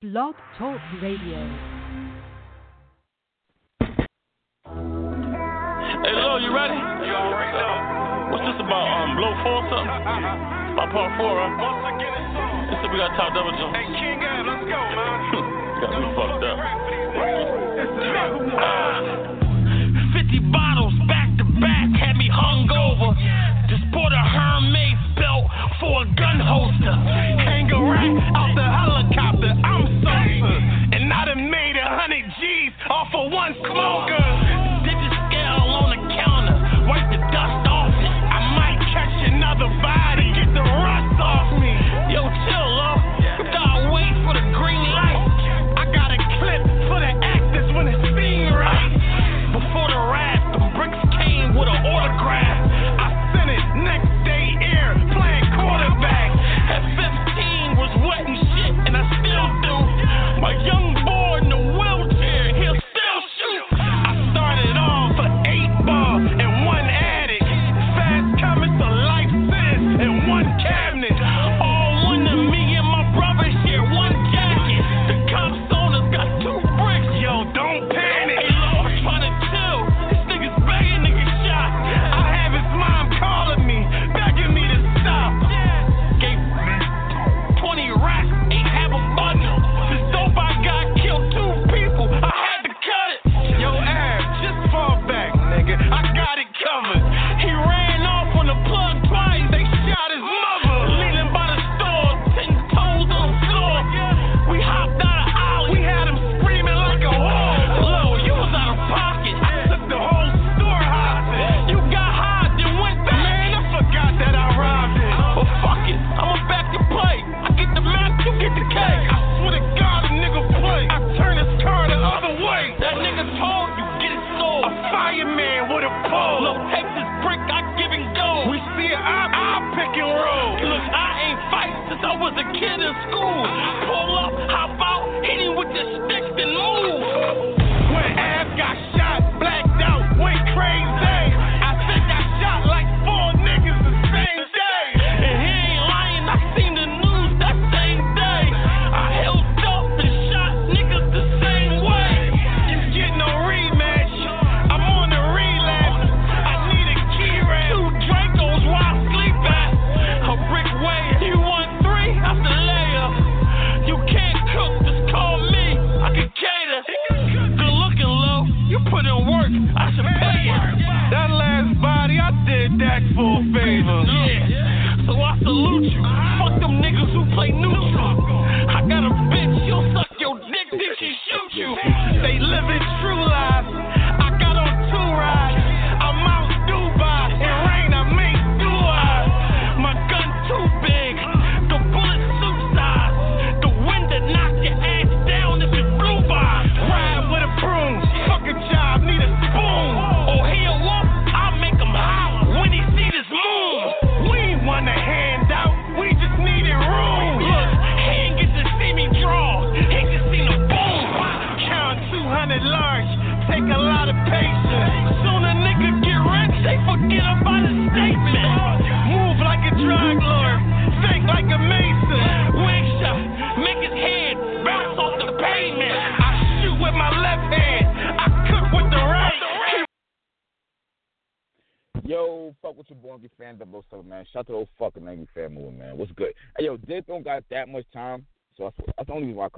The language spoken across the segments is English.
Blog Talk Radio. Hey, Lil, you ready? You already know. What's this about? Um, blow four or something? about part four, huh? Once again, it's we got top double jump. Hey, King God, let's go, man. got me fucked up. Uh, 50 bottles back to back had me hungover. Just bought a Hermes belt for a gun holster. Hang a rack out the holla.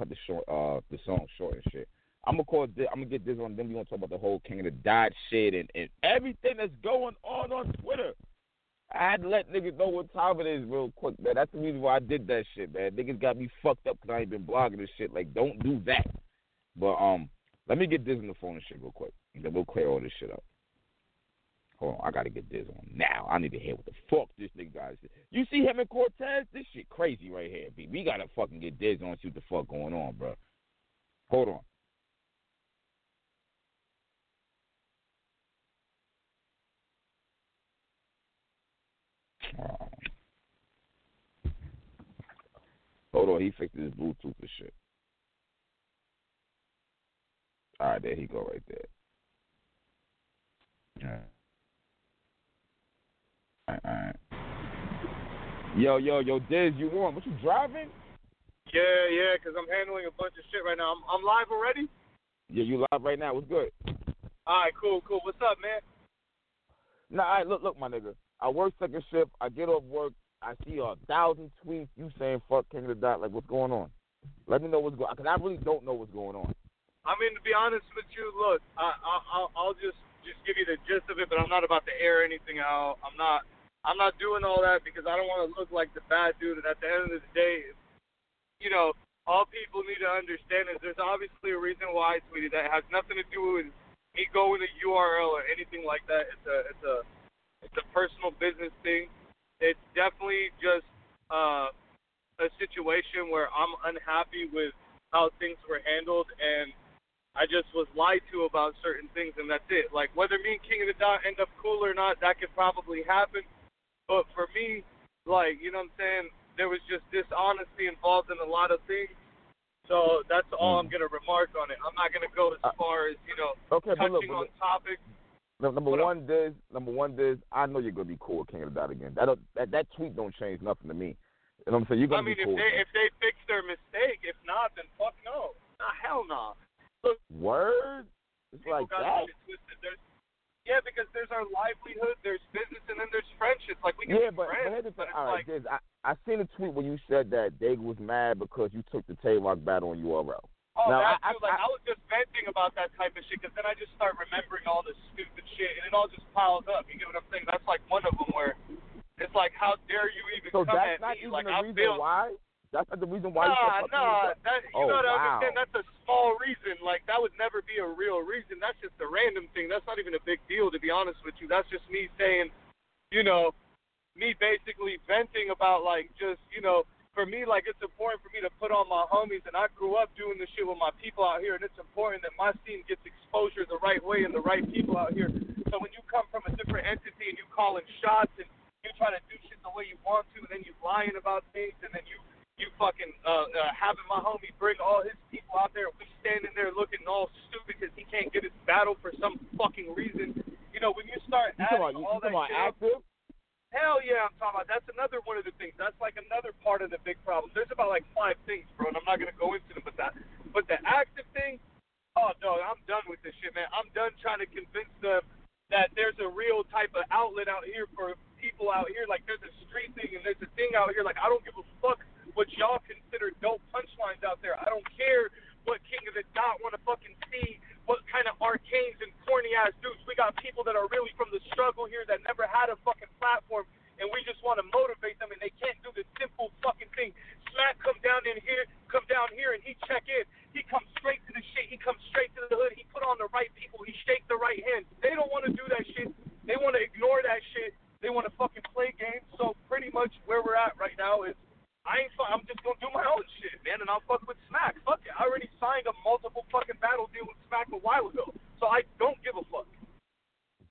cut the short uh the song short and shit. I'm gonna call. This, I'm gonna get this on. Then we gonna talk about the whole King of the Dot shit and, and everything that's going on on Twitter. I had to let niggas know what time it is real quick, man. That's the reason why I did that shit, man. Niggas got me fucked up because I ain't been blogging this shit. Like, don't do that. But um, let me get this on the phone and shit real quick. And then we'll clear all this shit up. Hold on, I gotta get this on now. I need to hear what the fuck this nigga got. You see him and Cortez? This shit crazy right here, B. We gotta fucking get this on. See what the fuck going on, bro. Hold on. Um, hold on, he fixed his Bluetooth and shit. All right, there he go right there. Yeah all right. Yo, yo, yo, Diz, you on? What you driving? Yeah, yeah, because I'm handling a bunch of shit right now. I'm, I'm live already? Yeah, you live right now. What's good? All right, cool, cool. What's up, man? Nah, all right, look, look, my nigga. I work second shift. I get off work. I see a thousand tweets. You saying fuck King of the Dot. Like, what's going on? Let me know what's going on. Because I really don't know what's going on. I mean, to be honest with you, look, I, I, I'll, I'll just just give you the gist of it, but I'm not about to air anything out. I'm not I'm not doing all that because I don't want to look like the bad dude. And at the end of the day, you know, all people need to understand is there's obviously a reason why I tweeted that. It has nothing to do with me going to URL or anything like that. It's a it's a it's a personal business thing. It's definitely just uh, a situation where I'm unhappy with how things were handled and I just was lied to about certain things and that's it. Like whether me and King of the Dot end up cool or not, that could probably happen. But for me, like, you know what I'm saying, there was just dishonesty involved in a lot of things. So that's all I'm mm. gonna remark on it. I'm not gonna go as far as, you know, Okay, but touching look, but on topics. number What one, Diz. Number one, Diz. I know you're gonna be cool with King of the Dot again. That that that tweet don't change nothing to me. You know what I'm saying? You're gonna I mean be if cool. they with him. if they fix their mistake, if not, then fuck no. Nah, hell no. Look, Word. It's like that. twisted. There's yeah, because there's our livelihood, there's business, and then there's friendships. Like we can Yeah, be but, but friends, but it's All right, like, Diz, I I seen a tweet where you said that Dag was mad because you took the Tay Roc battle on URL. Oh, Now, that I- too. I- like I- I, was just venting about that type of shit, because then I just start remembering all this stupid shit, and it all just piles up. You get what I'm saying? That's like one of them where it's like, how dare you even So come that's at not me? even like the I reason feel. why. That's not the reason why you Nah, nah, King of the Dot? that, you Oh, gotta wow. understand that's a small reason. Like that would never be a real reason. That's just a random thing. That's not even a big deal, to be honest with you. That's just me saying, you know, me basically venting about like just, you know, for me, like it's important for me to put on my homies, and I grew up doing this shit with my people out here, and it's important that my scene gets exposure the right way and the right people out here. So when you come from a different entity and you calling shots and you try to do shit the way you want to, and then you lying about things, and then you you fucking uh, uh, having my homie bring all his people out there, and we standing there looking all stupid because he can't get his battle for some fucking reason. You know, when you start You adding you all that shit up, active? Hell yeah, I'm talking about. That's another one of the things. That's like another part of the big problem. There's about like five things, bro, and I'm not gonna go into them. But that, but the active thing, oh no, I'm done with this shit, man. I'm done trying to convince them that there's a real type of outlet out here for people out here. Like there's a street thing and there's a thing out here. Like I don't give a fuck what y'all consider dope punchlines out there. I don't care what King of the Dot want to fucking see. What kind of arcanes and corny ass dudes. We got people that are really from the struggle here that never had a fucking platform, and we just want to motivate them, and they can't do the simple fucking thing. Smack come down in here, come down here, and he check in. He comes straight to the shit. He comes straight to the hood. He put on the right people. He shake the right hand. They don't want to do that shit. They want to ignore that shit. They want to fucking play games. So pretty much where we're at right now is I ain't. fu- I'm just gonna do my own shit, man, and I'll fuck with Smack. Fuck it. I already signed a multiple fucking battle deal with Smack a while ago, so I don't give a fuck.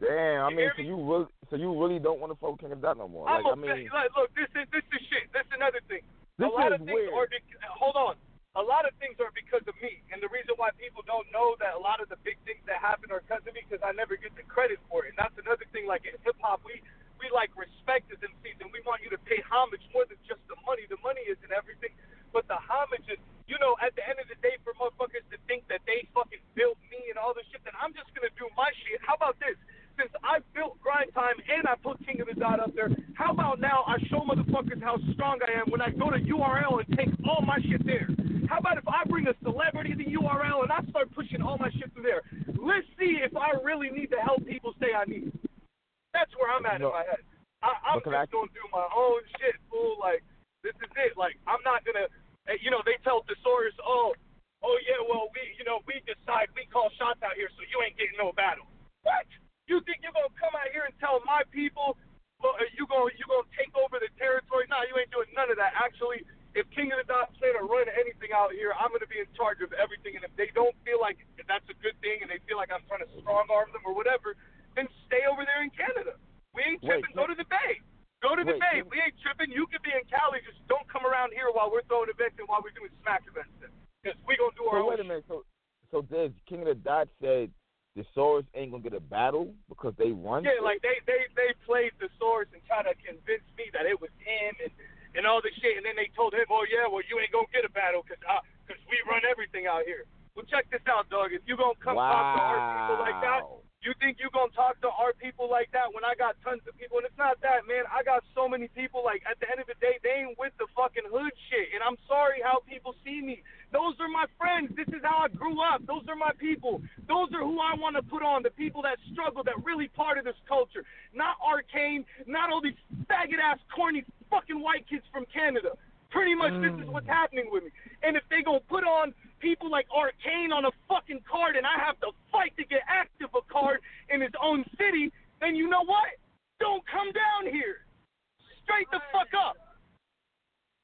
Damn, I You mean, hear so me? you really, so you really don't want to fuck with King of the Dot no more? I'm Like, a I mean, like, look, this is this is shit. This is another thing. this a lot is of things weird. are. Bec- hold on. A lot of things are because of me, and the reason why people don't know that a lot of the big things that happen are because of me, because I never get the credit for it. And that's another thing. Like in hip hop, we we like respect as MCs, and we want you to pay homage more than just the money. The money isn't everything, but the homage is. You know, at the end of the day, for motherfuckers to think that they fucking built me and all this shit, then I'm just gonna do my shit. How about this? Since I built Grind Time and I put King of the Dot up there, how about now I show motherfuckers how strong I am when I go to URL and take all my shit there? How about if I bring a celebrity to URL and I start pushing all my shit through there? Let's see if I really need to help people say I need. That's where I'm at in my head. I, I'm just I- gonna do my own shit, fool. Like this is it. Like I'm not gonna. eh, You know, they tell Thesaurus, oh, oh yeah, well we, you know, we decide we call shots out here, so you ain't getting no battle. What? You think you're gonna come out here and tell my people, well, uh, you gonna you gonna take over the territory? No, you ain't doing none of that. Actually, if King of the Dot plan to run anything out here, I'm gonna be in charge of everything. And if they don't feel like that's a good thing, and they feel like I'm trying to strong arm them or whatever, then stay over there in Canada. We ain't Wait, tripping. Go to the Bay. Go to the Wait, Bay. We ain't tripping. You could be in Cali. Just don't come around here while we're throwing events and while we're doing smack events. Because we gonna do our So own. wait a minute. So, so Diz, King of the Dot said the Soros ain't gonna get a battle because they won. Yeah, like they they they played Thesaurus and tried to convince me that it was him and and all this shit. And then they told him, oh yeah, well you ain't gonna get a battle because uh, cause we run everything out here. Well, check this out, dog. If you gonna come wow. talk to our people like that, you think you gonna talk to our people like that when I got tons of people? And it's not that, man. I got so many people. Like at the end of the day, they ain't with the fucking hood shit. And I'm sorry how people see me. Those are my friends. This is how I grew up. Those are my people. Those are who I want to put on. The people that struggle, that really part of this culture. Not arcane. Not all these faggot ass, corny fucking white kids from Canada. Pretty much, this is what's mm. happening with me. And if they gonna put on people like Arcane on a fucking card and I have to fight to get active a card in his own city, then you know what? Don't come down here. Straight the fuck up.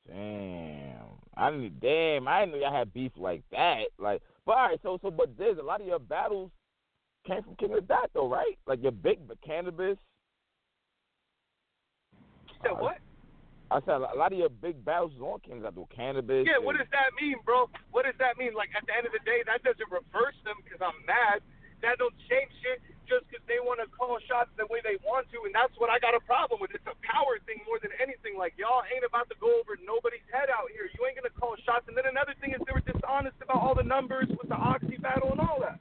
Damn. I didn't damn, I didn't know y'all had beef like that. Like but all right, so so but there's a lot of your battles came from King of the Dot though, right? Like your big but Canibus. You said Uh, what? I said a lot of your big battles on King of the Dot, Canibus. Yeah, what does that mean, bro? What does that mean? Like at the end of the day, that doesn't reverse them because I'm mad. That don't change shit just because they want to call shots the way they want to, and that's what I got a problem with. It's a power thing more than anything. Like y'all ain't about to go over nobody's head out here. You ain't gonna call shots. And then another thing is they were dishonest about all the numbers with the oxy battle and all that.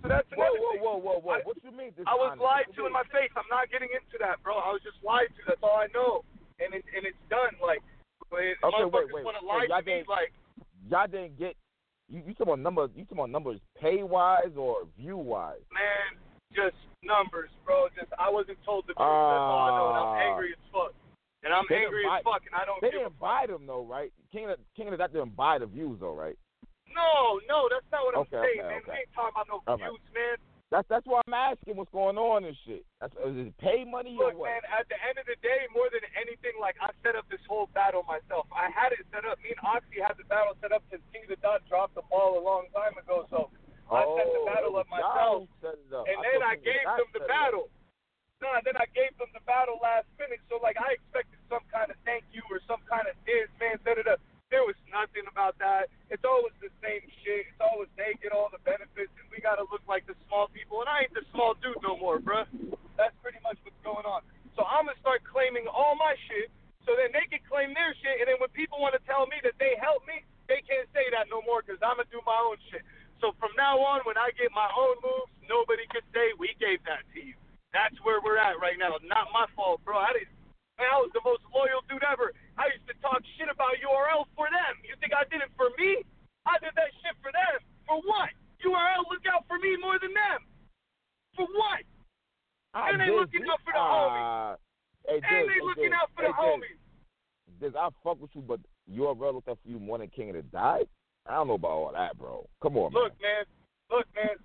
So that's Whoa, another whoa, thing. whoa, whoa, whoa! I- what you mean? Dishonest? I was lied to in my face. I'm not getting into that, bro. I was just lied to. That's all I know, and it, and it's done. Like, when Okay, wait, want to lie y'all to me, like, Y'all didn't get. You you talking about numbers? You talking about numbers pay wise or view wise? man, just numbers, bro. Just I wasn't told the truth. That's all I know, and I'm Ah. angry as fuck. And I'm angry buy- as fuck, and I don't They give didn't buy them though, right? King of King of the Dot didn't buy the views though, right? No, no, that's not what I'm Okay, saying, okay, man. okay. We ain't talking about no All right. views, man. That's that's why I'm asking what's going on and shit. That's is it pay money or Look, what? man, at the end of the day, more than anything, like I set up this whole battle myself. I had it set up. Me and Oxy had the battle set up because King the Dot dropped the ball a long time ago. So I set the Oh, battle up myself. up. and I then I gave them the set it up. battle. No, and then I gave them the battle last minute. So like I expected some kind of thank you or some kind of diss, man. Set it up. There was nothing about that. It's always the same shit. It's always they get all the benefits, and we gotta look like the small people. And I ain't the small dude no more, bruh. That's pretty much what's going on. So I'm gonna start claiming all my shit, so then they can claim their shit. And then when people want to tell me that they helped me, they can't say that no more because I'm gonna do my own shit. So from now on, when I get my own moves, nobody can say we gave that to you. That's where we're at right now. Not my fault, bro. I didn't. Man, I was the most loyal dude ever. I used to talk shit about URL for them. You think I did it for me? I did that shit for them. For what? URL look out for me more than them. For what? I and they looking out for the homies. ah, Hey, And they hey, looking out for the homies. Diz, I fuck with you, but brother looked out for you more than King of the Dot. I don't know about all that, bro. Come on, Look, man. man. Look, man.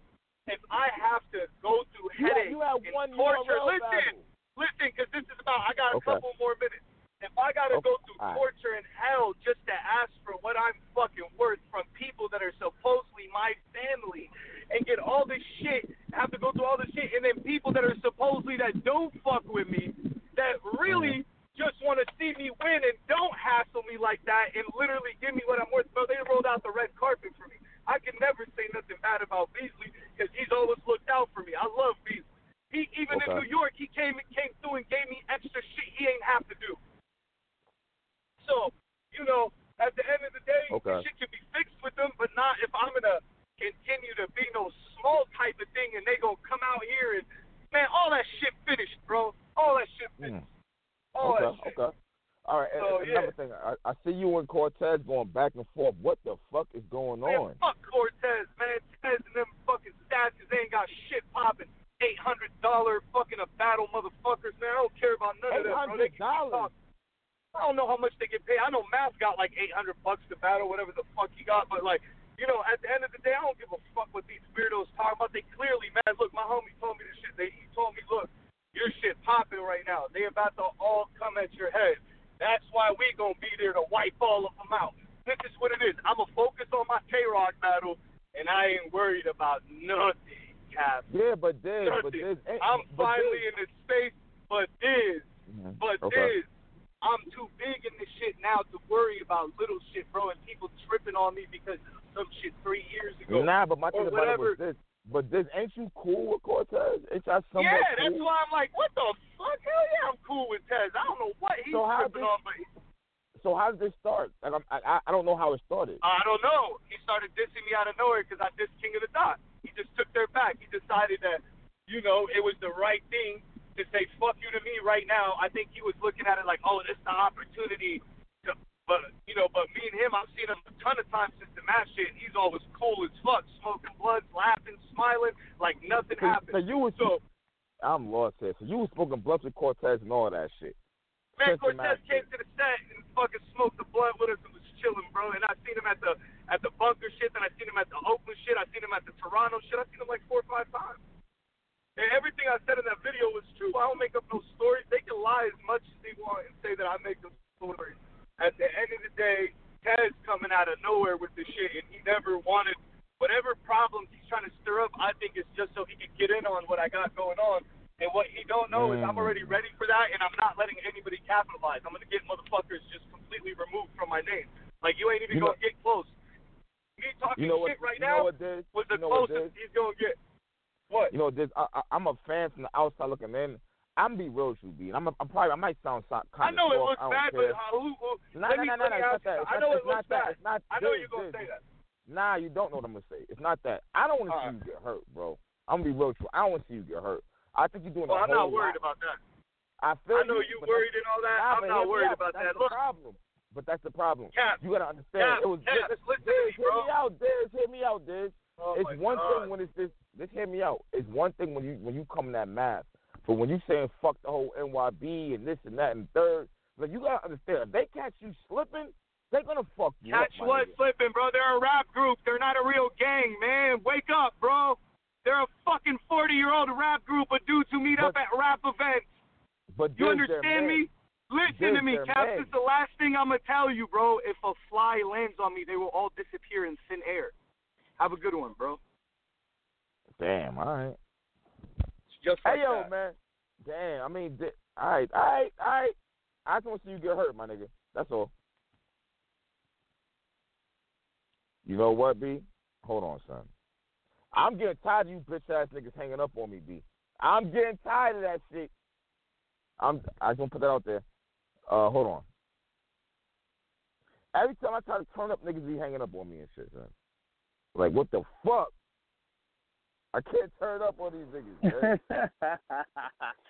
If I have to go through You had, headaches you had and one torture, URL listen, battle. Listen, because this is about. I got a Okay. couple more minutes. If I got to Okay, go through right. torture and hell just to ask for what I'm fucking worth from people that are supposedly my family, and get all this shit, have to go through all this shit, and then people that are supposedly that don't fuck with me, that really Mm-hmm. just want to see me win and don't hassle me like that, and literally give me what I'm worth. Bro, they rolled out the red carpet for me. I can never say nothing bad about Beasley because he's always looked out for me. I love Beasley. He even in New York, he came came through and gave me extra shit he ain't have to do. So, you know, at the end of the day, Okay. shit can be fixed with them, but not if I'm gonna continue to be no small type of thing and they gonna come out here and man, all that shit finished, bro. All that shit finished. Mm. All that Okay, shit. okay. All right, and- So, and yeah. another thing, I, I see you and Cortez going back and forth. What the fuck is going Man, on? fuck Cortez, man. Tez and them fucking stats 'cause they ain't got shit popping. Eight hundred dollar fucking a battle motherfuckers, man. I don't care about none of that, bro. They can keep $800? talking. I don't know how much they get paid. I know Math got like eight hundred bucks to battle, whatever the fuck he got, but like, you know, at the end of the day, I don't give a fuck what these weirdos talking about. They clearly, man, look, my homie told me this shit. They he told me, look, your shit popping right now. They about to all come at your head. That's why we gonna be there to wipe all of them out. This is what it is. I'm gonna focus on my K Rock battle, and I ain't worried about nothing, Cap. Yeah, but Diz, but Nothing. Diz, ain't- I'm but finally Diz, in this space, but this, Mhm. but okay. this, I'm too big in this shit now to worry about little shit, bro, and people tripping on me because of some shit three years ago. Nah, but my or thing about it was whatever. this. But this, ain't you cool with Cortez? Ain't y'all somewhat yeah, that's cool? why I'm like, what the fuck? Hell yeah, I'm cool with Tez. I don't know what he's So how tripping did- on, but so how did this start? Like I'm, I I don't know how it started. I don't know. He started dissing me out of nowhere because I dissed King of the Dot. He just took their back. He decided that, you know, it was the right thing to say fuck you to me right now. I think he was looking at it like, oh, this is the opportunity. To, but you know, but me and him, I've seen him a ton of times since the match shit. And he's always cool as fuck, smoking blunts, laughing, smiling, like nothing So, happened. so you was So I'm lost here. So you was smoking blunts with Cortez and all that shit. Man, Cortez came to the set and fucking smoked the blunt with us and was chilling, bro. And I seen him at the at the bunker shit, then I seen him at the Oakland shit, I seen him at the Toronto shit. I seen him like four or five times. And everything I said in that video was true. I don't make up no stories. They can lie as much as they want and say that I make them stories. At the end of the day, Tez coming out of nowhere with this shit, and he never wanted whatever problems he's trying to stir up. I think it's just so he can get in on what I got going on. And what he don't know is I'm Mm. already ready for that, and I'm not letting anybody capitalize. I'm gonna get motherfuckers just completely removed from my name. Like you ain't even You know- gonna get close. Me talking You know what? shit right you now know what this? was the you know what closest this? he's gonna get. What? You know this. I, I, I'm a fan from the outside looking in. I'm be real with you, B. And I'm, a, I'm probably I might sound so, I kind know it looks I bad, care. but uh, who, who, Nah, let nah, me, nah, nah, it's not that. It's I not- know it's it not looks that. bad. It's not I know this, you're gonna this. say that. Nah, you don't know what I'm gonna say. It's not that. I don't want to see you get hurt, bro. I'm gonna be real with you. I don't want to see you get hurt. I think you're doing Well, a I'm whole not worried lot. about that. I feel I know you, you worried and all that. Nah, I'm not worried out, about but that. That's Look, problem. But that's the problem. Cap, You gotta understand. Cap, it was Cap, Diz, listen to me, hear me out, Diz. Hear me out, Diz. oh it's one God. thing when it's this. Just hear me out. It's one thing when you when you come in that math, but when you saying fuck the whole NYB and this and that and third, like you gotta understand. If they catch you slipping, they're gonna fuck you Catch up. what nigga. slipping, bro. They're a rap group. They're not a real gang, man. Wake up, bro. They're a fucking 40 year old rap group of dudes who meet up at rap events. But You understand me? Listen Diz, to me, they're Cap. men. This is the last thing I'm gonna tell you, bro. If a fly lands on me, they will all disappear in thin air. Have a good one, bro. Damn. All right. It's just like Hey yo, that. man. Damn. I mean, di- all right, all right, all right. I just want to see you get hurt, my nigga. That's all. You know what, B? Hold on, son. I'm getting tired of you bitch ass niggas hanging up on me, B. I'm getting tired of that shit. I'm. I just want to put that out there. Uh, hold on. Every time I try to turn up, niggas be hanging up on me and shit, son. Like, what the fuck? I can't turn up on these niggas, man.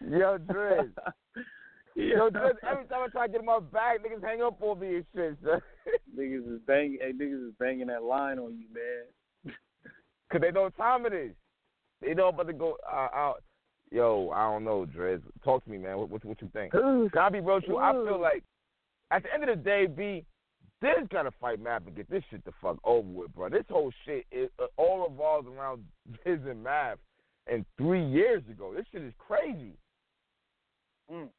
Yo, Driz. Yo, Driz, every time I try to get in my bag, niggas hang up on me and shit, son. niggas is banging. Hey, niggas is banging that line on you, man. Because they know what time it is. They know I'm about to go uh, out. Yo, I don't know, Driz. Talk to me, man. What, what, what you think? Can I be real? I feel like, at the end of the day, B, this got to fight Math and get this shit the fuck over with, bro. This whole shit it, uh, all revolves around Diz and Math. And three years ago, this shit is crazy. Mm.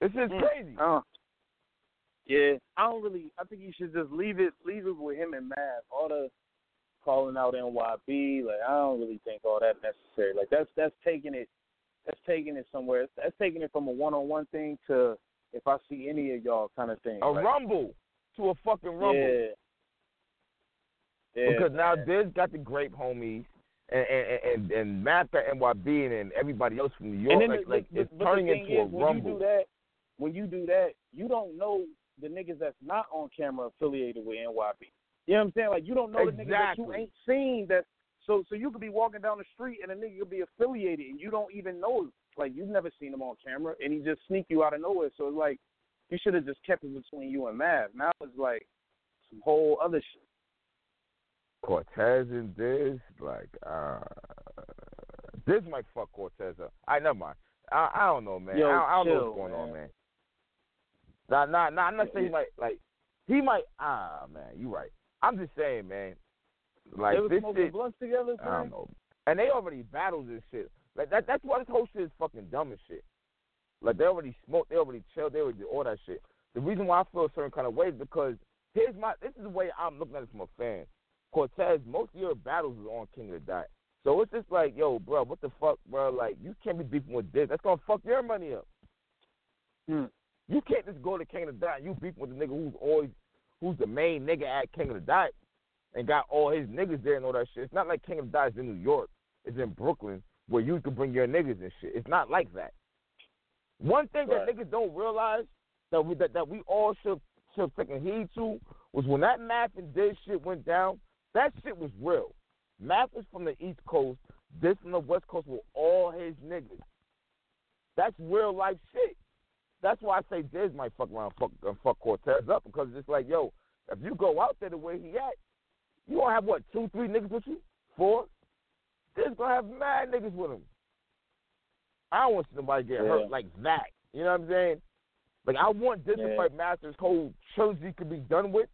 This is Mm. crazy. Uh, yeah, I don't really. I think you should just leave it, leave it with him and Math. All the calling out NYB, like I don't really think all that necessary. Like that's that's taking it, that's taking it somewhere. That's taking it from a one-on-one thing to if I see any of y'all kind of thing. a right? rumble to a fucking rumble. Yeah. Yeah, because now. Diz got the grape homies, and and and, and Math got NYB and, and everybody else from New York. and then like, the, like the, it's turning into a is, when rumble. you do that, when you do that, you don't know the niggas that's not on camera affiliated with NYB. You know what I'm saying? Like you don't know the niggas that you ain't seen. That so so you could be walking down the street and a nigga could be affiliated and you don't even know. Like you've never seen him on camera and he just sneak you out of nowhere. So it's like you should have just kept it between you and Math. Now it's like some whole other shit. Cortez and Diz, like uh, Diz might fuck Cortez up. I never mind. I I don't know, man. Yo, I, I don't know what's going on, man. man. Nah, nah, nah. I'm not saying might like he might. Ah, man, you right. I'm just saying, man. Like they this smoking shit. blunts together. I don't know. And they already battled this shit. Like that that's why this whole shit is fucking dumb as shit. Like they already smoked, they already chilled, they already did all that shit. The reason why I feel a certain kind of way is because here's my this is the way I'm looking at it from a fan. Cortez, most of your battles is on King of the Dot. So it's just like, yo, bro, what the fuck, bro? Like, you can't be beefing with this. That's gonna fuck your money up. Hmm. You can't just go to King of the Dot and you beef with the nigga who's always who's the main nigga at King of the Dot and got all his niggas there and all that shit. It's not like King of is in New York. It's in Brooklyn where you can bring your niggas and shit. It's not like that. One thing Right. that niggas don't realize that we that, that we all should took taking heed to was when that Math and Diz shit went down. That shit was real. Math is from the East Coast. This from the West Coast with all his niggas. That's real life shit. That's why I say Diz might fuck around and fuck, and fuck Cortez up because it's like, yo, if you go out there the way he at, you gonna have what two, three niggas with you, four. Diz gonna have mad niggas with him. I don't want somebody get Yeah. hurt like that. You know what I'm saying? Like I want this to Yeah. fight Masters whole trilogy could be done with,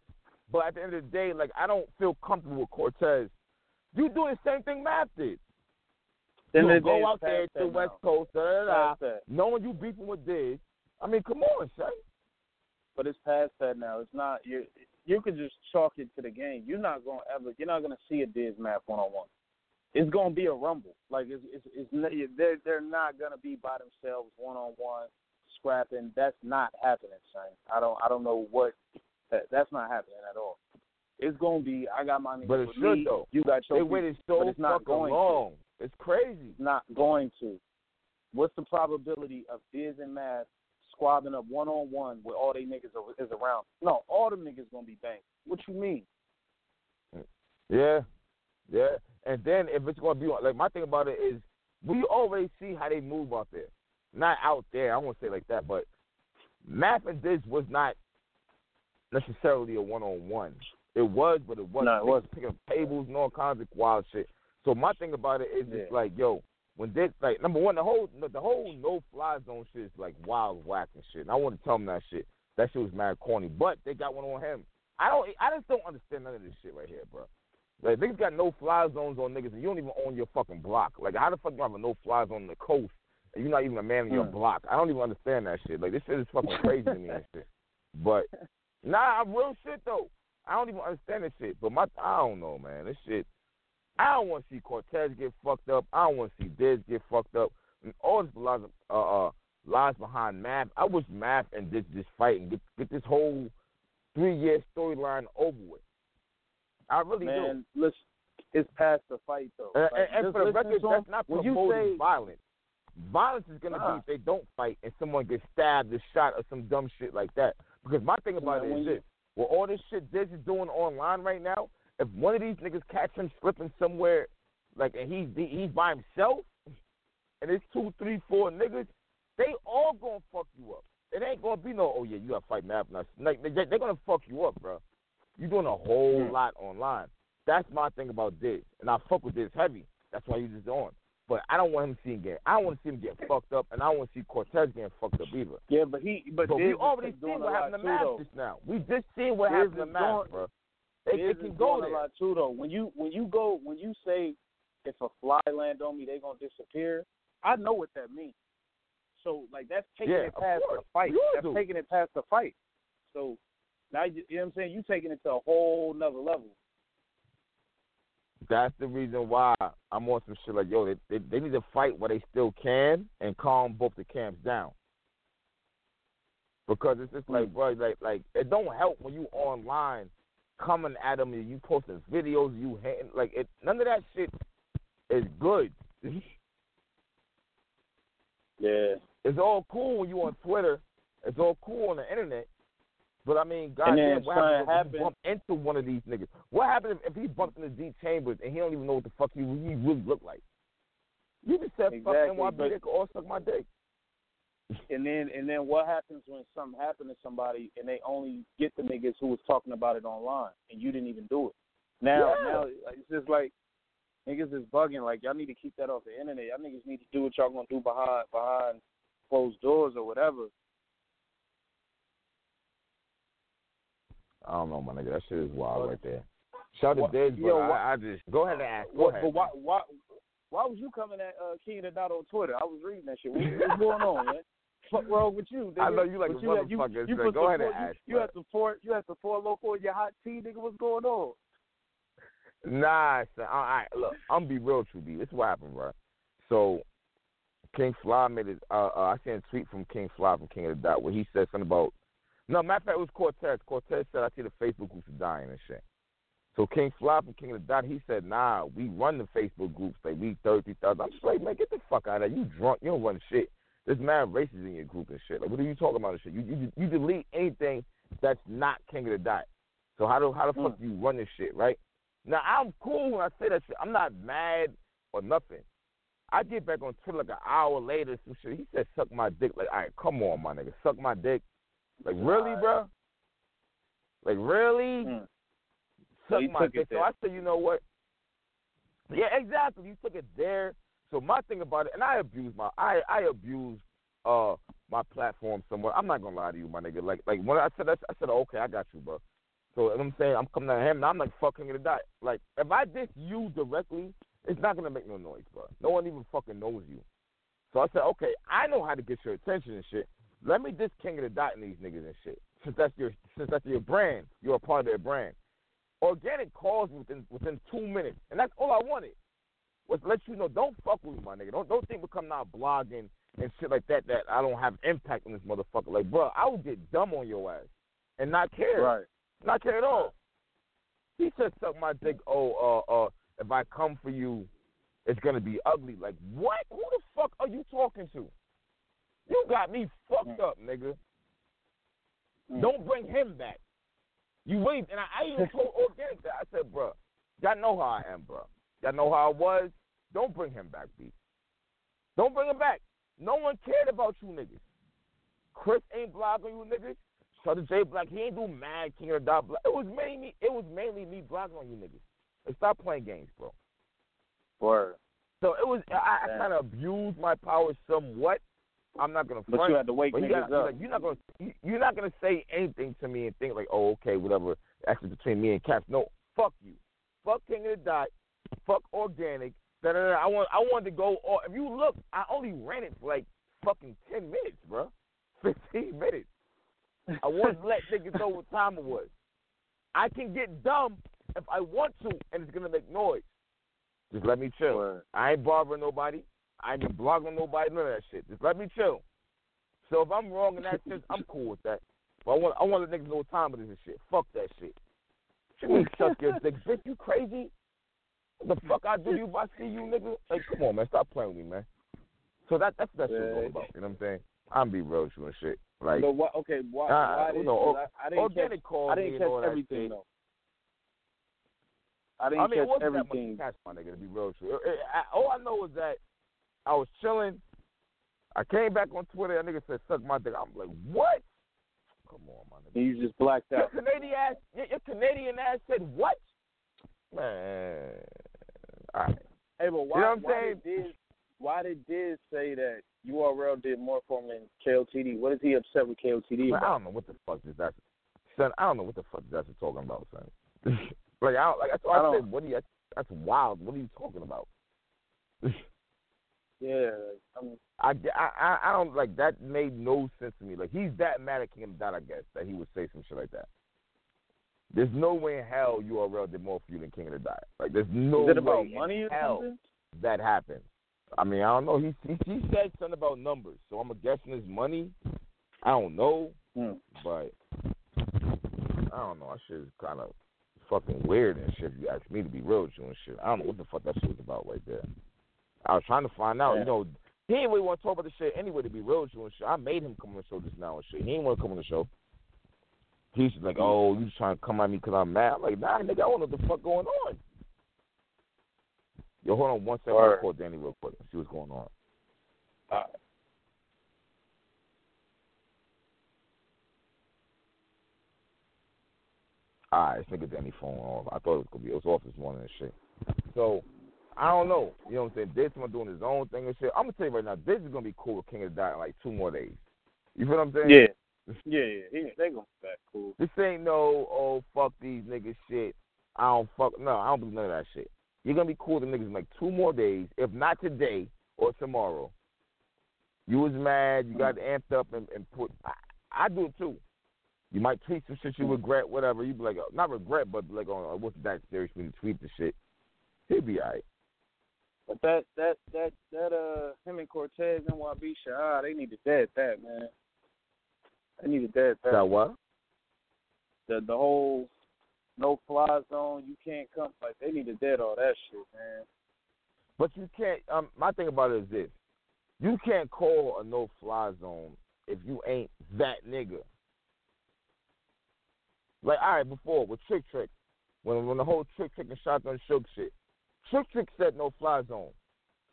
but at the end of the day, like I don't feel comfortable with Cortez. You doing the same thing Math did. Then you go out there to the West now. Coast, da da da, knowing you beefing with Diz. I mean, come on, Shay. but it's past that now. It's not you. You could just chalk it to the game. You're not gonna ever. You're not gonna see a Diz Math one on one. It's gonna be a rumble. Like it's it's, it's they're they're not gonna be by themselves one on one scrapping. That's not happening, son. I don't I don't know what. That, that's not happening at all. It's gonna be. I got my niggas But it should, me. though. You got your They waited so it's not going to. long. It's crazy. It's not going to. What's the probability of Diz and Math squabbing up one on one with all they niggas are, is around? No, all them niggas gonna be banged. What you mean? Yeah, yeah. And then if it's gonna be like my thing about it is, we already see how they move out there. Not out there. I won't say like that, but Math and Diz was not necessarily a one on one. It was, but it wasn't. No, it was picking up tables and all kinds of wild shit. So my thing about it is just Yeah. like, yo, when this like number one, the whole the whole no fly zone shit is like wild whack and shit. And I want to tell them that shit. That shit was mad corny, but they got one on him. I don't. I just don't understand none of this shit right here, bro. Like niggas got no fly zones on niggas, and you don't even own your fucking block. Like how the fuck you have a no fly zone on the coast, and you're not even a man in your Hmm. block? I don't even understand that shit. Like this shit is fucking crazy to me and shit. But nah, I'm real shit though. I don't even understand this shit. But my, I don't know, man. This shit. I don't want to see Cortez get fucked up. I don't want to see Diz get fucked up. And all this lies, uh, uh, lies behind Math. I wish Math and Diz just fight and get get this whole three year storyline over with. I really do. Man, listen, it's past the fight though. And, Like, and, and for the record, that's not promoting say violence. Violence is gonna Nah. be if they don't fight and someone gets stabbed or shot or some dumb shit like that. Because my thing about Man, it is this: with all this shit Diz is doing online right now, if one of these niggas catch him slipping somewhere, like and he's he's by himself, and it's two, three, four niggas, they all gonna fuck you up. It ain't gonna be no, oh yeah, you gotta fight Math. Now, like they, they're gonna fuck you up, bro. You're doing a whole lot online. That's my thing about this, and I fuck with this heavy. That's why he's just on. But I don't want him seeing get. I don't want to see him get fucked up, and I don't want to see Cortez getting fucked up either. Yeah, but he but, But we already seen what happened to too, just now. We just seen what Diz happened to is bro. They can go there. a lot too though. When you when you go when you say if a fly land on me, they gonna disappear. I know what that means. So like that's taking Yeah, it past the fight. All That's do. taking it past the fight. So now you, you know what I'm saying. You taking it to a whole nother level. That's the reason why I'm on some shit like, yo, they, they they need to fight while they still can and calm both the camps down. Because it's just like, mm. bro, like like it don't help when you online coming at him and you posting videos, you hating like it. None of that shit is good. Yeah. it's all cool when you on Twitter. It's all cool on the internet. But I mean, goddamn, what happens if you happened- bump into one of these niggas? What happens if, if he bumped into D Chambers and he don't even know what the fuck he, he really look like? You just said fuck Exactly, NYB, but- they could all suck my dick. And then and then what happens when something happened to somebody and they only get the niggas who was talking about it online and you didn't even do it. Now Yeah. now it's just like niggas is bugging. Like y'all need to keep that off the internet. Y'all niggas need to do what y'all gonna do behind behind closed doors or whatever. I don't know, my nigga. That shit is wild right there. Shout out to Diz, but yo, I, I just go ahead and ask. Go What, ahead. but why why why was you coming at uh, King and Dot on Twitter? I was reading that shit. What, what's going on, man? Fuck wrong with you? Nigga? I know you like But a you, motherfucker, you put go ahead and you- ask, You, man. had some four. You had some four local in your hot tea, nigga. What's going on? Nah, son. All right, look, I'm gonna be real, True B. This is what happened, bro. So, King Fly made it. Uh, uh, I seen a tweet from King Fly from King of the Dot where he said something about. No, matter of fact, it was Cortez. Cortez said, "I see the Facebook groups are dying and shit." So King Fly from King of the Dot, he said, "Nah, we run the Facebook groups like we thirty thousand. I'm just like, man, get the fuck out of there. You drunk? You don't run shit. There's mad races in your group and shit. Like, what are you talking about and shit? You you you delete anything that's not King of the Dot. So how do how the fuck do you run this shit, right? Now I'm cool when I say that shit. I'm not mad or nothing. I get back on Twitter like an hour later, some shit. He said, "Suck my dick." Like, all right, come on, my nigga, suck my dick. Like, really, bro? Like, really? Mm. Suck So my dick. So. I said, you know what? Yeah, exactly. You took it there. So my thing about it, and I abuse my, I I abuse uh my platform somewhat. I'm not gonna lie to you, my nigga. Like like when I said that, I said, okay, I got you, bro. So I'm saying, I'm coming at him, and I'm like fucking gonna die. Like if I diss you directly, it's not gonna make no noise, bro. No one even fucking knows you. So I said, okay, I know how to get your attention and shit. Let me diss King of the Dot and these niggas and shit. Since that's your since that's your brand, you're a part of their brand. Organic calls within within two minutes, and that's all I wanted. Was let you know, don't fuck with me, my nigga. Don't don't think we come out blogging and shit like that that I don't have impact on this motherfucker. Like, bro, I would get dumb on your ass and not care. Right. Not care at all. He said, "Suck my dick." Oh, uh, uh, if I come for you, it's gonna be ugly. Like, what? Who the fuck are you talking to? You got me fucked up, nigga. Mm. Don't bring him back. You wait, and I, I even told Organic that. I said, bro, y'all know how I am, bro. Y'all know how I was. Don't bring him back, B. Don't bring him back. No one cared about you niggas. Chris ain't blocking you niggas. Southern J Black, he ain't do mad King of the Dot Black. It was mainly it was mainly me blocking on you niggas. Like, stop playing games, bro. Word. So it was I, I kind of abused my power somewhat. I'm not gonna But you had to wake niggas gotta, up. like, you're not gonna you- you're not gonna say anything to me and think like, oh, okay, whatever. That's between me and Caps. No, fuck you. Fuck King of the Dot. Fuck Organic. Da, da, da. I want I wanted to go. Or if you look, I only ran it for like fucking ten minutes, bro. Fifteen minutes. I want to let niggas know what time it was. I can get dumb if I want to, and it's gonna make noise. Just let me chill. Word. I ain't bothering nobody. I ain't blogging nobody. None of that shit. Just let me chill. So if I'm wrong in that sense, I'm cool with that. But I want I want to niggas know what time it is and shit. Fuck that shit. You mean suck your dick, bitch? You crazy? The fuck I do you if I see you, nigga? Like, come on, man. Stop playing with me, man. So that that's what that shit's all about. You know what I'm saying? I'm be real with you and shit. Like, but what? Okay, why? uh, why you did, know, cause I, I didn't organic catch, called I didn't catch everything shit. though. I didn't I mean, catch wasn't everything. that much catch, my nigga, to be real with you. It- it- I- all I know is that I was chilling. I came back on Twitter. That nigga said, suck my dick. I'm like, what? Come on, my nigga. You just blacked out. Your. Canadian ass, your, your Canadian ass said what? Man, right. Hey, but why? You know what I'm why saying? did Diz? Why did Diz say that URL did more for him than KOTD? What is he upset with KOTD Man, I don't know what the fuck is that. Son, I don't know what the fuck that's talking about, son. like, I don't, like that's why I I, said, what are you? That's wild. What are you talking about? Yeah, I mean, I, I, I- don't like that. Made no sense to me. Like he's that mad at the Dot, I guess, that he would say some shit like that. There's no way in hell URL did more for you than King of the Dot. Like there's no is it about way money in hell something? that happened. I mean, I don't know. He he, he said something about numbers, so I'm guessing it's money. I don't know, Hmm. but I don't know. That shit is kind of fucking weird and shit. If you ask me to be real with you and shit, I don't know what the fuck that shit was about right there. I was trying to find out. Yeah. You know, he ain't really want to talk about the shit anyway. To be real with you and shit, I made him come on the show just now and shit. He ain't want to come on the show. He's like, mm. oh, you trying to come at me because I'm mad. I'm like, nah, nigga, I don't know what the fuck going on. Yo, hold on one second. I'll call Danny real quick and see what's going on. Alright. Alright, this nigga Danny phone off. I thought it was gonna be it was off this morning and shit. So I don't know. You know what I'm saying? This one doing his own thing and shit. I'm gonna tell you right now, this is gonna be cool with King of the Dot in like two more days. You feel what I'm saying? Yeah, yeah, yeah. He, they gonna be back cool. This ain't no oh fuck these niggas shit. I don't fuck no, I don't believe none of that shit. You're gonna be cool with the niggas like two more days, if not today or tomorrow. You was mad, you got amped up and, and put I, I do it too. You might tweet some shit you regret, whatever. You be like, uh, not regret, but like, oh, what's that serious when you tweet the shit? He'll be alright. But that that that that uh him and Cortez and Wabisha, ah, they need to dead that man. They need to dead that. That what? The the whole no fly zone, you can't come like they need to dead all that shit, man. But you can't. Um, my thing about it is this: you can't call a no-fly zone if you ain't that nigga. Like, all right, before with Trick Trick, when when the whole Trick Trick and Shotgun Shook shit, Trick Trick said no fly zone.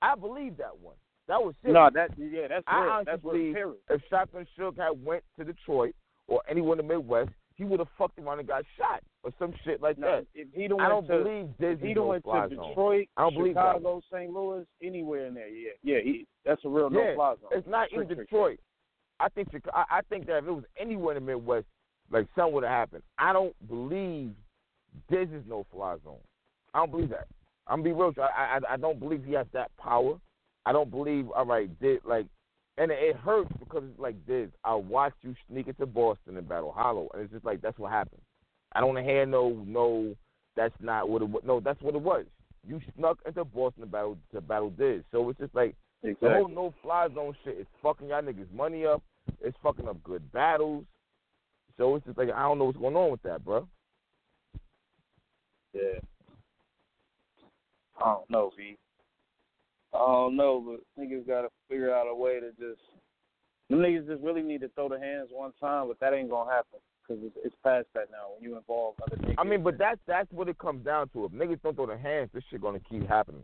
I believe that one. That was serious. No, that yeah, that's I real. That's real. believe Period. if Shotgun Suge had went to Detroit or anywhere in the Midwest, he would have fucked around and got shot or some shit like No, that. if he don't I don't to believe Disney he no don't went fly to. Detroit, I don't believe that Chicago, St. Louis, anywhere in there, yeah, yeah, he that's a real no Yeah, fly zone. It's not even Detroit. I think I think that if it was anywhere in the Midwest, like something would have happened. I don't believe this is no fly zone. I don't believe that. I'm gonna be real. I, I I don't believe he has that power. I don't believe. All right, did like, and it, it hurts because it's like this. I watched you sneak into Boston and Battle Hollow, and it's just like that's what happened. I don't hear no no. That's not what it was. No, that's what it was. You snuck into Boston to battle to battle Diz. So it's just like Exactly. the whole no fly zone shit is fucking y'all niggas money up. It's fucking up good battles. So it's just like I don't know what's going on with that, bro. Yeah. I don't know, V. I don't know, but niggas got to figure out a way to just. Them niggas just really need to throw the hands one time, but that ain't gonna happen because it's, it's past that now. When you involve other niggas. I mean, but that's that's what it comes down to. If niggas don't throw their hands, this shit gonna keep happening.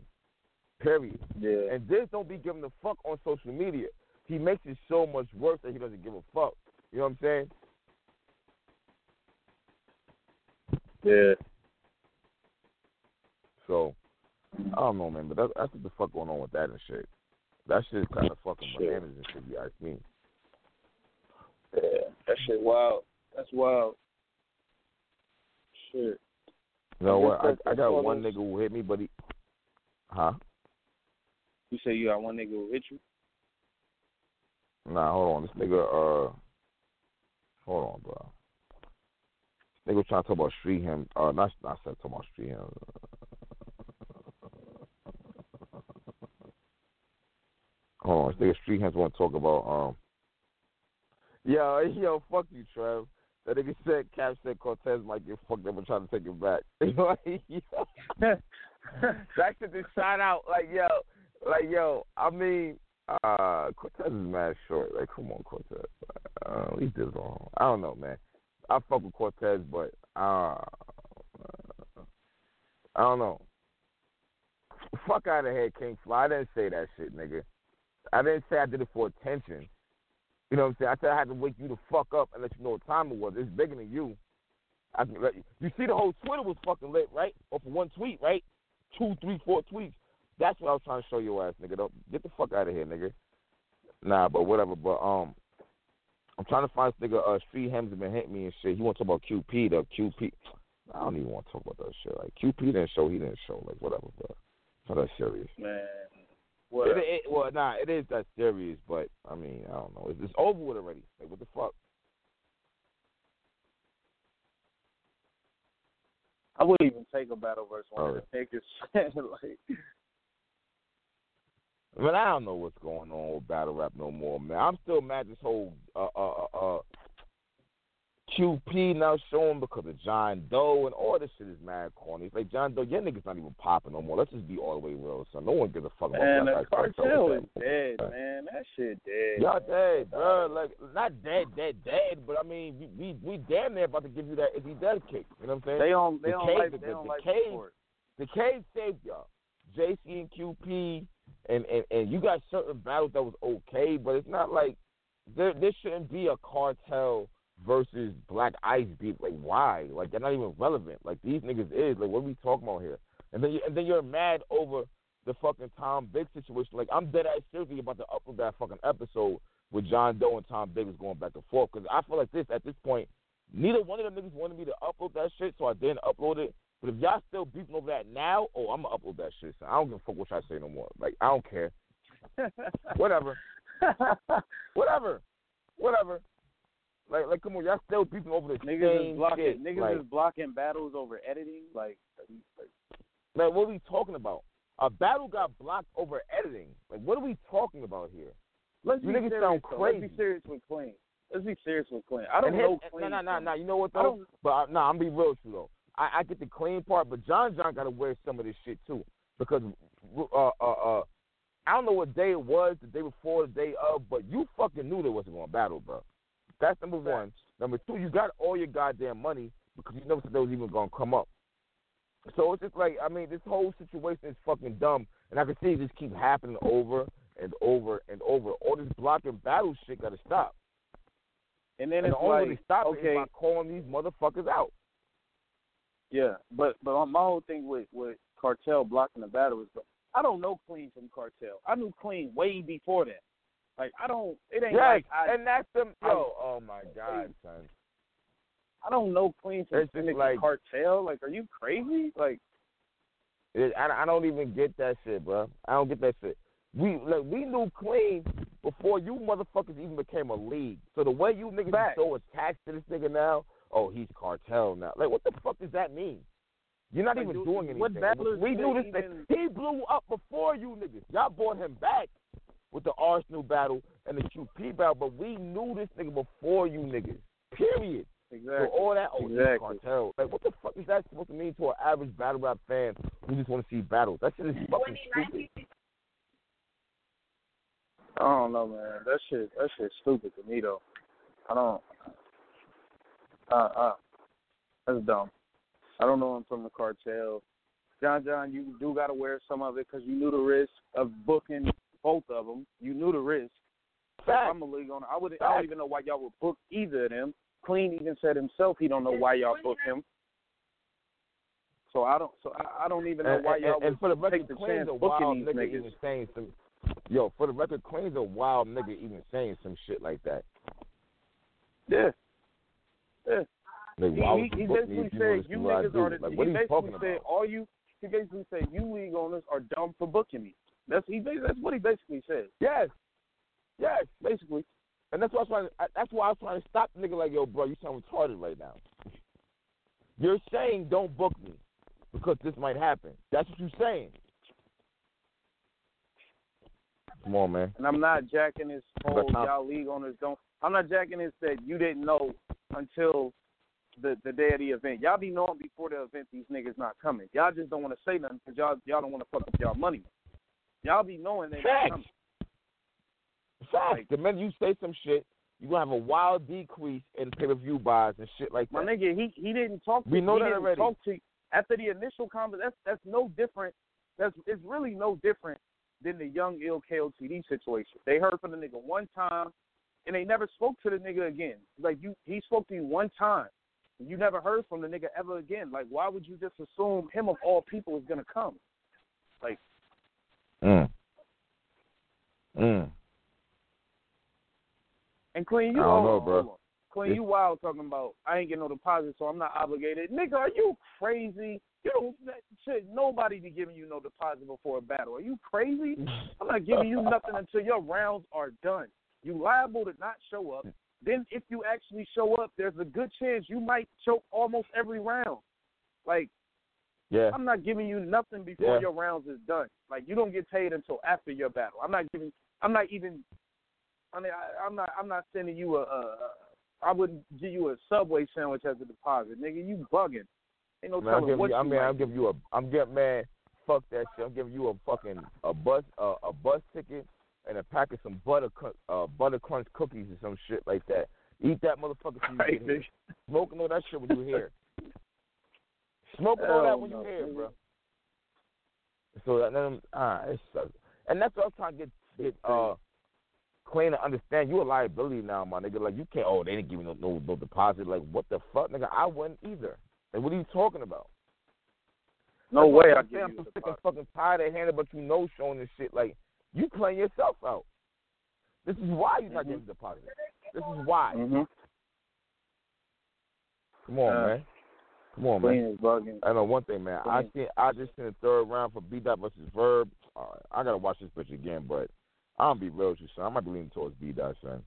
Period. yeah, And this don't be giving a fuck on social media. He makes it so much worse that he doesn't give a fuck. You know what I'm saying? yeah. So I don't know, man. But that's, that's what the fuck going on with that and shit. That shit is kind of fucking Shit. bananas and shit. You ask me. Yeah, that shit wild. That's wild. Shit. You know I what? I, I got one nigga who hit me, but he, huh? You say you got one nigga who hit you? Nah, hold on. This nigga, uh, hold on, bro. Nigga was trying to talk about street him. Uh, not not talking about street him. Hold on, this nigga street hands want to talk about. Um, yo, yo, fuck you, Trev. That nigga said Cap said Cortez might get fucked up and trying to take it back. that shit just shot out. Like, yo, like, yo. I mean, uh, Cortez is mad short. Like, come on, Cortez. Uh, he did wrong. I don't know, man. I fuck with Cortez, but uh, I don't know. Fuck out of here, King Fly. I didn't say that shit, nigga. I didn't say I did it for attention. You know what I'm saying? I said I had to wake you the fuck up and let you know what time it was. It's bigger than you. I can let you, you see the whole Twitter was fucking lit, right? Off of one tweet, right? Two, three, four tweets. That's what I was trying to show your ass, nigga. Don't get the fuck out of here, nigga. Nah, but whatever. But um, I'm trying to find this nigga. Uh, Street Hymns been hitting me and shit. He want to talk about QP. The QP. I don't even want to talk about that shit. Like QP didn't show. He didn't show. Like whatever. It's not that serious. Man. It, What? it, well, nah, it is that serious, but I mean, I don't know. It's, it's over with already. Like, what the fuck? I wouldn't even take a battle versus one of the niggas. like, I mean, I don't know what's going on with battle rap no more, man. I'm still mad this whole uh uh uh, uh QP now showing because of John Doe and all this shit is mad corny. It's like John Doe, your niggas not even popping no more. Let's just be all the way real, son. No one gives a fuck about man, Black the Ice Cartel. is that? dead, man. That shit dead. Y'all man. dead, bro. Like not dead, dead, dead. But I mean, we we, we damn near about to give you that if he dead kick. You know what I'm saying? They don't. They The don't cave- like. the- They don't the like cave- support. the cave saved y'all. JC and QP, and, and and you got certain battles that was okay, but it's not like there there shouldn't be a cartel versus Black Ice beat. Like why? Like they're not even relevant. Like these niggas is like what are we talking about here? And then you, and then you're mad over the fucking Tom Big situation. Like I'm dead ass seriously about to upload that fucking episode with John Doe and Tom Big was going back and forth because I feel like this at this point. Neither one of them niggas wanted me to upload that shit, so I didn't upload it. But if y'all still beefing over that now, oh, I'm gonna upload that shit. So I don't give a fuck what y'all say no more. Like I don't care. Whatever. Whatever. Whatever. Like like come on, y'all still beefing over the niggas is blocking. shit. Niggas like, is blocking battles over editing. Like, like like, what are we talking about? A battle got blocked over editing. Like what are we talking about here? let's You be niggas serious. sound though. Let's be serious with Clean. Let's be serious with Clean. I don't and know. No, no, no, no. You know what I though? But uh, no, I'm be real with you though. I, I get the clean part, but John John got to wear some of this shit too because uh uh uh. I don't know what day it was, the day before, the day of, but you fucking knew there wasn't going to battle, bro. That's number one. Number two, you got all your goddamn money because You never said that was even gonna come up. So it's just like I mean, this whole situation is fucking dumb, and I can see it just keep happening over and over and over. All this block and battle shit gotta stop. And then And it's the only way to stop okay, is by calling these motherfuckers out. yeah, but but my whole thing with with cartel blocking the battle is, I don't know Clean from cartel. I knew Clean way before that. Like I don't, it ain't Yes, like I, and that's them. I- Yo, oh my god, son. I don't know Clean from It's just Phoenix like- cartel. Like, are you crazy? Like, It, I, I don't even get that shit, bro. I don't get that shit. We like we knew clean before you motherfuckers even became a league. So the way you niggas is so attached to this nigga now, oh he's cartel now. Like what the fuck does that mean? You're not Like, even dude, doing anything. what we knew this even- thing. He blew up before you niggas. Y'all brought him back with the Arsenal battle and the QP battle, but we knew this nigga before you niggas. Period. exactly. So all that, oh, Exactly. cartel. Like, what the fuck is that supposed to mean to an average battle rap fan who just want to see battles? That shit is fucking stupid. I don't know, man. That shit, that shit's stupid to me though. I don't. Uh, uh, that's dumb. I don't know him from the cartel. John, John, you do got to wear some of it because you knew the risk of booking both of them. You knew the risk. If Fact. I'm a league owner. I would. I Fact. don't even know why y'all would book either of them. Clean even said himself he don't know why y'all booked him. So I don't. So I, I don't even know why and, y'all and, and for the record, take the Clean's chance a booking wild these nigga niggas. even saying some. Yo, for the record, Clean's a wild nigga even saying some shit like that. Yeah. Yeah. Like, He, he, he you book me basically if you said you is what niggas are the. Like, he what are you basically talking said about? all you. He basically said you league owners are dumb for booking me. That's he. That's what he basically said. Yes, yes. Basically. And that's why I was trying. To, that's why I was trying to stop the nigga. Like, yo, bro, you sound retarded right now. You're saying don't book me because this might happen. That's what you're saying. Come on, man. And I'm not jacking his whole But y'all league owners don't. I'm not jacking his that you didn't know until the the day of the event. Y'all be knowing before the event these niggas not coming. Y'all just don't want to say nothing because y'all y'all don't want to fuck up y'all money. Y'all be knowing they Facts. coming. Facts. Like- the minute you say some shit, you gonna have a wild decrease in pay per view buys and shit like that. My nigga, he he didn't talk. To, We know he that already. Talk to after the initial conversation. That's that's no different. That's it's really no different than the young ill KOTD situation. They heard from the nigga one time, and they never spoke to the nigga again. Like you, he spoke to you one time. You never heard from the nigga ever again. Like why would you just assume him of all people is gonna come? Like Mm. Mm. and Queen, you I don't know, bro. Queen, you wild talking about I ain't getting no deposit, so I'm not obligated. Nigga, are you crazy? You don't shit, nobody be giving you no deposit before a battle. Are you crazy? I'm not giving you nothing until your rounds are done. You liable to not show up. Then if you actually show up, there's a good chance you might choke almost every round. Like Yeah. I'm not giving you nothing before Yeah. your rounds is done. Like you don't get paid until after your battle. I'm not giving. I'm not even. I mean, I, I'm not. I'm not sending you a, a. a I wouldn't give you a subway sandwich as a deposit, nigga. You bugging. Ain't no Man, I'm telling what you, I mean, I'm giving you a, I'm giving man, fuck that shit. I'm giving you a fucking a bus, uh, a bus ticket and a pack of some butter, uh, butter crunch cookies or some shit like that. Eat that motherfucker Right, get here. nigga. Smoking all that shit when you here. Smoking all that when you here, bro. So that then, ah, it sucks. And that's what I'm trying to get get uh clean to understand. You a liability now, my nigga. Like you can't. Oh, they didn't give me no no, no deposit. Like what the fuck, nigga? I wouldn't either. Like what are you talking about? No That's way I give I'm so sick and fucking tired of handing, but you know showing this shit. Like you playing yourself out. This is why you're not Mhm. getting deposit. This is why. Mhm. Come on, Uh, man. Come on, man. Queen. I know one thing, man. I seen I just seen the third round for B Dot versus Verb. Right, I gotta watch this bitch again, but I'm gonna be real with you, son. I might be leaning towards B Dot, son.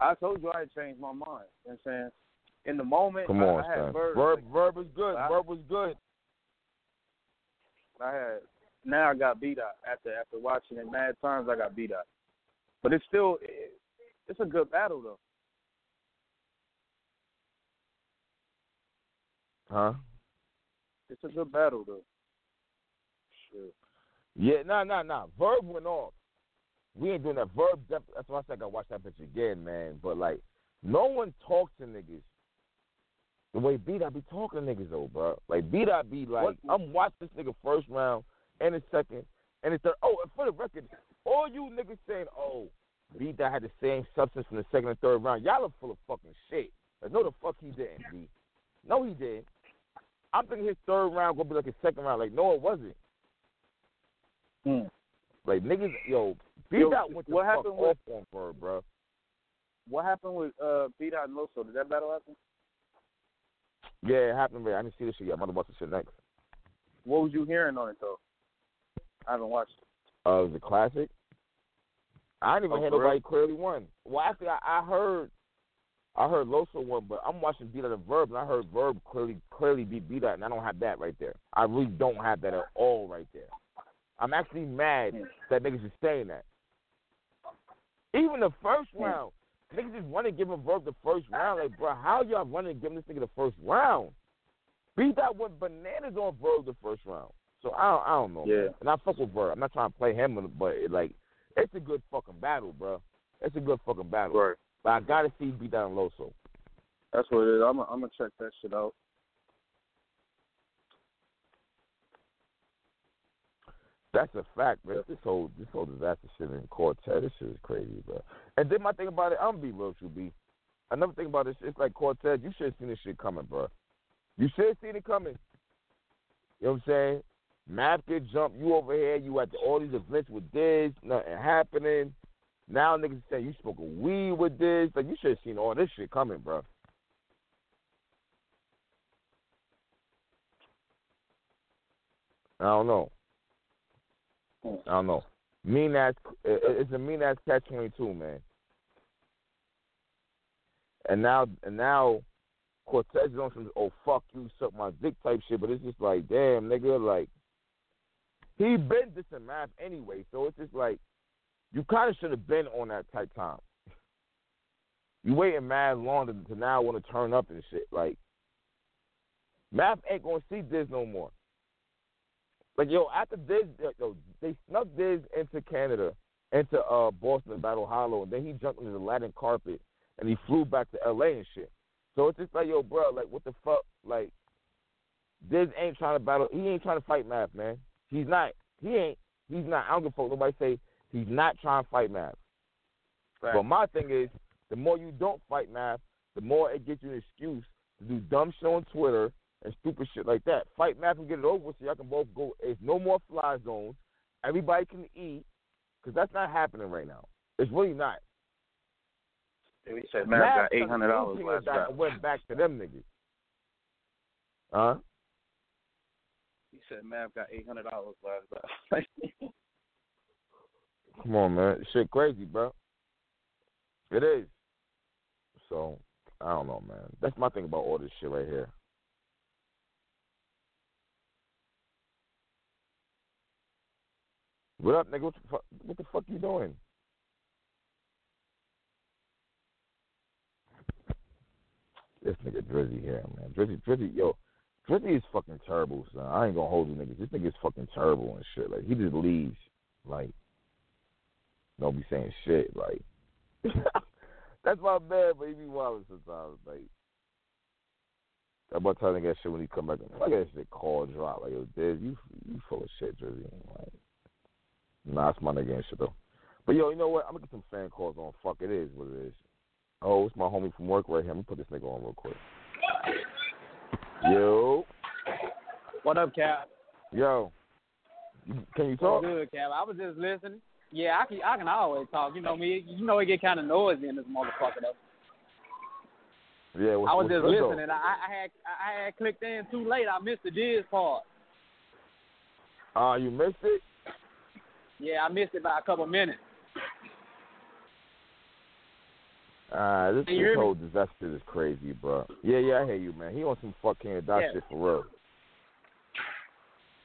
I told you I had changed my mind. You know what I'm saying? In the moment, Come on, I had son. Verb. Verb, like, Verb was good. I- Verb was good. I had now I got beat out after after watching it mad times. I got beat out, but it's still it, it's a good battle though. Huh? It's a good battle though. Shit. Yeah, nah, nah, nah. Verb went off. We ain't doing that. Verb, def- that's why I said I gotta watch that bitch again, man. But like, no one talks to niggas the way B Dot be talking to niggas though, bro. Like B Dot be like, What- I'm watching this nigga first round and the second and the third. Oh, and for the record, all you niggas saying, oh, B Dot had the same substance from the second and third round. Y'all are full of fucking shit. Like, no, the fuck he didn't, B. No, he didn't. I'm thinking his third round gonna be like his second round. Like, no, it wasn't. Hmm. Like niggas, yo, B Dot went the what happened with- on Bird, bro. What happened with uh B Dot and Loso? Did that battle happen? Yeah, it happened. Man. I didn't see this shit yet. I'm gonna watch the shit next. What was you hearing on it though? I haven't watched it. Uh, it was a classic. I didn't even Oh, hear for nobody clearly won. Well, actually, I, I heard, I heard Loso won, but I'm watching beat out of Verb, and I heard Verb clearly clearly beat beat out, and I don't have that right there. I really don't have that at all right there. I'm actually mad Hmm. that niggas is saying that. Even the first Hmm. round, niggas just running giving Verb the first round. Like, bro, how y'all running giving this nigga the first round? B Dot went bananas on Verb the first round. So I don't, I don't know. Yeah. man. And I fuck with Verb. I'm not trying to play him, but it, like, it's a good fucking battle, bro. It's a good fucking battle. Right. But I gotta see beat down Loso. That's what it is. I'm I'm gonna check that shit out. That's a fact, man. This whole this whole Dizaster shit in Cortez, this shit is crazy, bro. And then my thing about it, I'm gonna be real with you, B. Another thing about this, it's like Cortez, you should have seen this shit coming, bro. You should have seen it coming. You know what I'm saying? Map get jumped, you over here, you at the, all these events with this, nothing happening. Now niggas saying you smoking weed with this. Like you should have seen all this shit coming, bro. I don't know. I don't know. Mean ass. It's a mean ass catch twenty two, man. And now, and now, Cortez is on some oh fuck you, suck my dick type shit. But it's just like, damn, nigga, like he been dissing Math anyway. So it's just like you kind of should have been on that type time. You waiting mad long to, to now want to turn up and shit. Like Math ain't gonna see this no more. Like yo, after this, yo, they snuck this into Canada, into uh Boston Battle Hollow, and then he jumped into the Latin carpet and he flew back to L.A. and shit. So it's just like yo, bro, like what the fuck, like this ain't trying to battle. He ain't trying to fight Math, man. He's not. He ain't. He's not. I don't give a fuck. Nobody say he's not trying to fight Math. Right. But my thing is, the more you don't fight Math, the more it gets you an excuse to do dumb shit on Twitter and stupid shit like that. Fight Math and get it over with so y'all can both go. It's no more fly zones. Everybody can eat because that's not happening right now. It's really not. He said Mav got eight hundred dollars last and went back to them niggas. Huh? He said Mav got eight hundred dollars last battle. Come on, man. Shit crazy, bro. It is. So, I don't know, man. That's my thing about all this shit right here. What up, nigga? What the fuck, what the fuck you doing? This nigga Drizzy here, man. Drizzy, Drizzy, yo, Drizzy is fucking terrible, son. I ain't gonna hold you niggas. This nigga is fucking terrible and shit. Like, he just leaves. Like, don't be saying shit. Like, that's my man, but he be wilding sometimes. Like, I'm about to tell nigga that shit when he come back. At that shit call drop. Like, yo, Diz, you you full of shit, Drizzy. Like, nah, it's my nigga and shit though. But yo, you know what? I'm gonna get some fan calls on. Fuck, it is what it is. Oh, it's my homie from work right here. Let me put this nigga on real quick. Yo, What up, Cap? yo, can you talk? good, Cap. I was just listening. Yeah, I can. I can always talk. You know me. You know it get kind of noisy in this motherfucker though. Yeah, what's, I was just though? listening. I, I had I had clicked in too late. I missed the Diz part. Uh, you missed it. Yeah, I missed it by a couple minutes. Uh, this, this whole Dizaster shit is crazy, bro. Yeah, yeah, I hear you, man. He on some fucking dot Yeah. shit for real.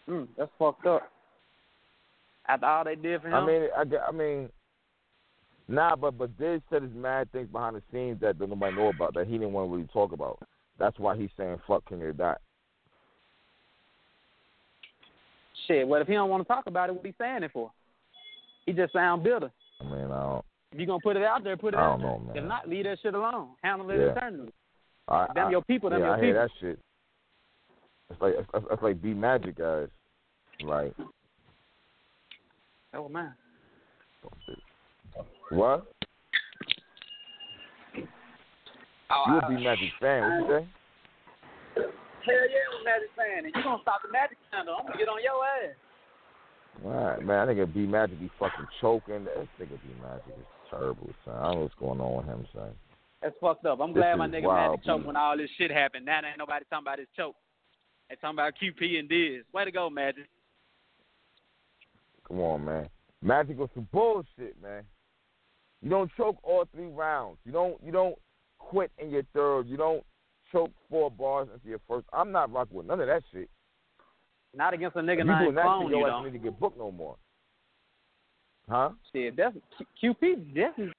Mm, that's fucked up. After all they did for him. I mean, I, I mean, nah, but but Diz said his mad things behind the scenes that nobody know about that he didn't want to really talk about. That's why he's saying fuck King of the Dot. shit. Well, if he don't want to talk about it, what he saying it for? He just sound bitter. I mean, I don't, If you gonna put it out there, put it I out don't there. know, man. If not, leave that shit alone. Handle it Yeah. internally. I, Them I, your people, them yeah, your I hear people. that shit. It's like it's, it's like B Magic guys, right? Oh man. What? Oh, You I- a B Magic fan? What you say? Hell yeah, I'm a Magic fan. And you're gonna stop the Magic scandal? I'm gonna get on your ass. All right, man. I think B Magic be fucking choking. That nigga B Magic is terrible, son. I don't know what's going on with him, son. That's fucked up. I'm This glad my nigga wild, Magic choked when all this shit happened. Now there ain't nobody talking about his choke. They talking about QP and Diz. Way to go, Magic. Come on, man. Magic was some bullshit, man. You don't choke all three rounds. You don't. You don't quit in your third. You don't choke four bars into your first. I'm not rocking with none of that shit. Not against a If nigga you doing that shit, you your ass need to get booked no more. Huh? Shit, that's QP definitely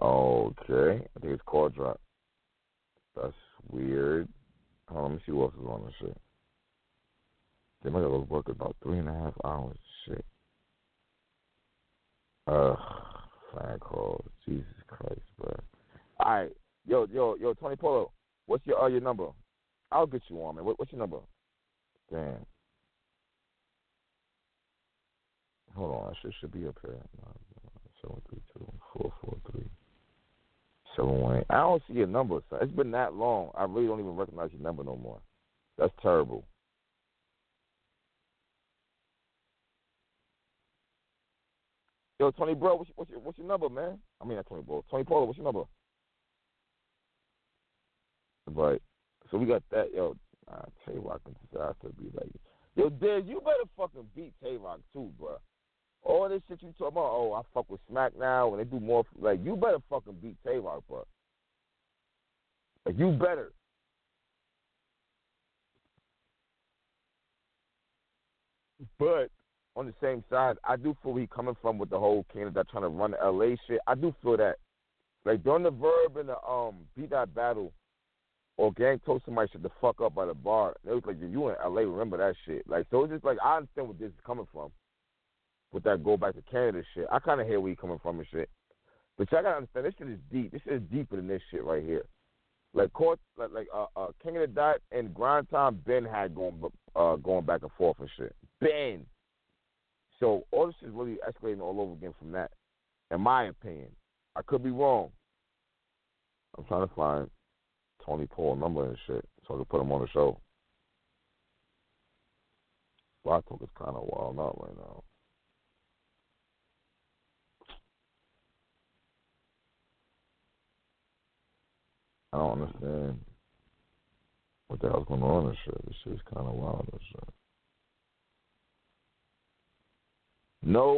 Okay. I think it's call drop. That's weird. Hold on, let me see what else is on this shit. They might have worked about three and a half hours. Shit. Ugh. Flag calls. Jesus Christ, bro. All right. Yo, yo, yo, Tony Polo. What's your uh, your number? I'll get you on, man. What, what's your number? Damn. Hold on. That shit should be up here. Seven three two four four three. One eight. I don't see your number. Son. It's been that long. I really don't even recognize your number no more. That's terrible. Yo, Tony Bro, what's your, what's your what's your number, man? I mean, not Tony Bro. Tony Polo, what's your number? But so we got that. Yo, uh, Tay Roc and Dizaster be like, yo, Diz, you better fucking beat Tay Roc too, bro. All this shit you talking about, oh, I fuck with Smack now, and they do more. Like, you better fucking beat Roc, bro. Like, you better. But on the same side, I do feel he coming from with the whole Canada trying to run the LA shit. I do feel that. Like during the Verb in the um beat that battle, or gang told somebody shut the fuck up by the bar. It was like you in LA, remember that shit. Like so, it's just like I understand where this is coming from. With that go back to Canada shit, I kind of hear where he coming from and shit. But y'all gotta understand, this shit is deep. This shit is deeper than this shit right here. Like court, like like uh, uh King of the Dot and Grind Time Ben had going uh going back and forth and shit. Ben. So all this is really escalating all over again from that, in my opinion. I could be wrong. I'm trying to find Tony Polo number and shit so I can put him on the show. Black Talk is kind of wild out right now. I don't understand what the hell's going on and shit. This shit's kind of wild shit. No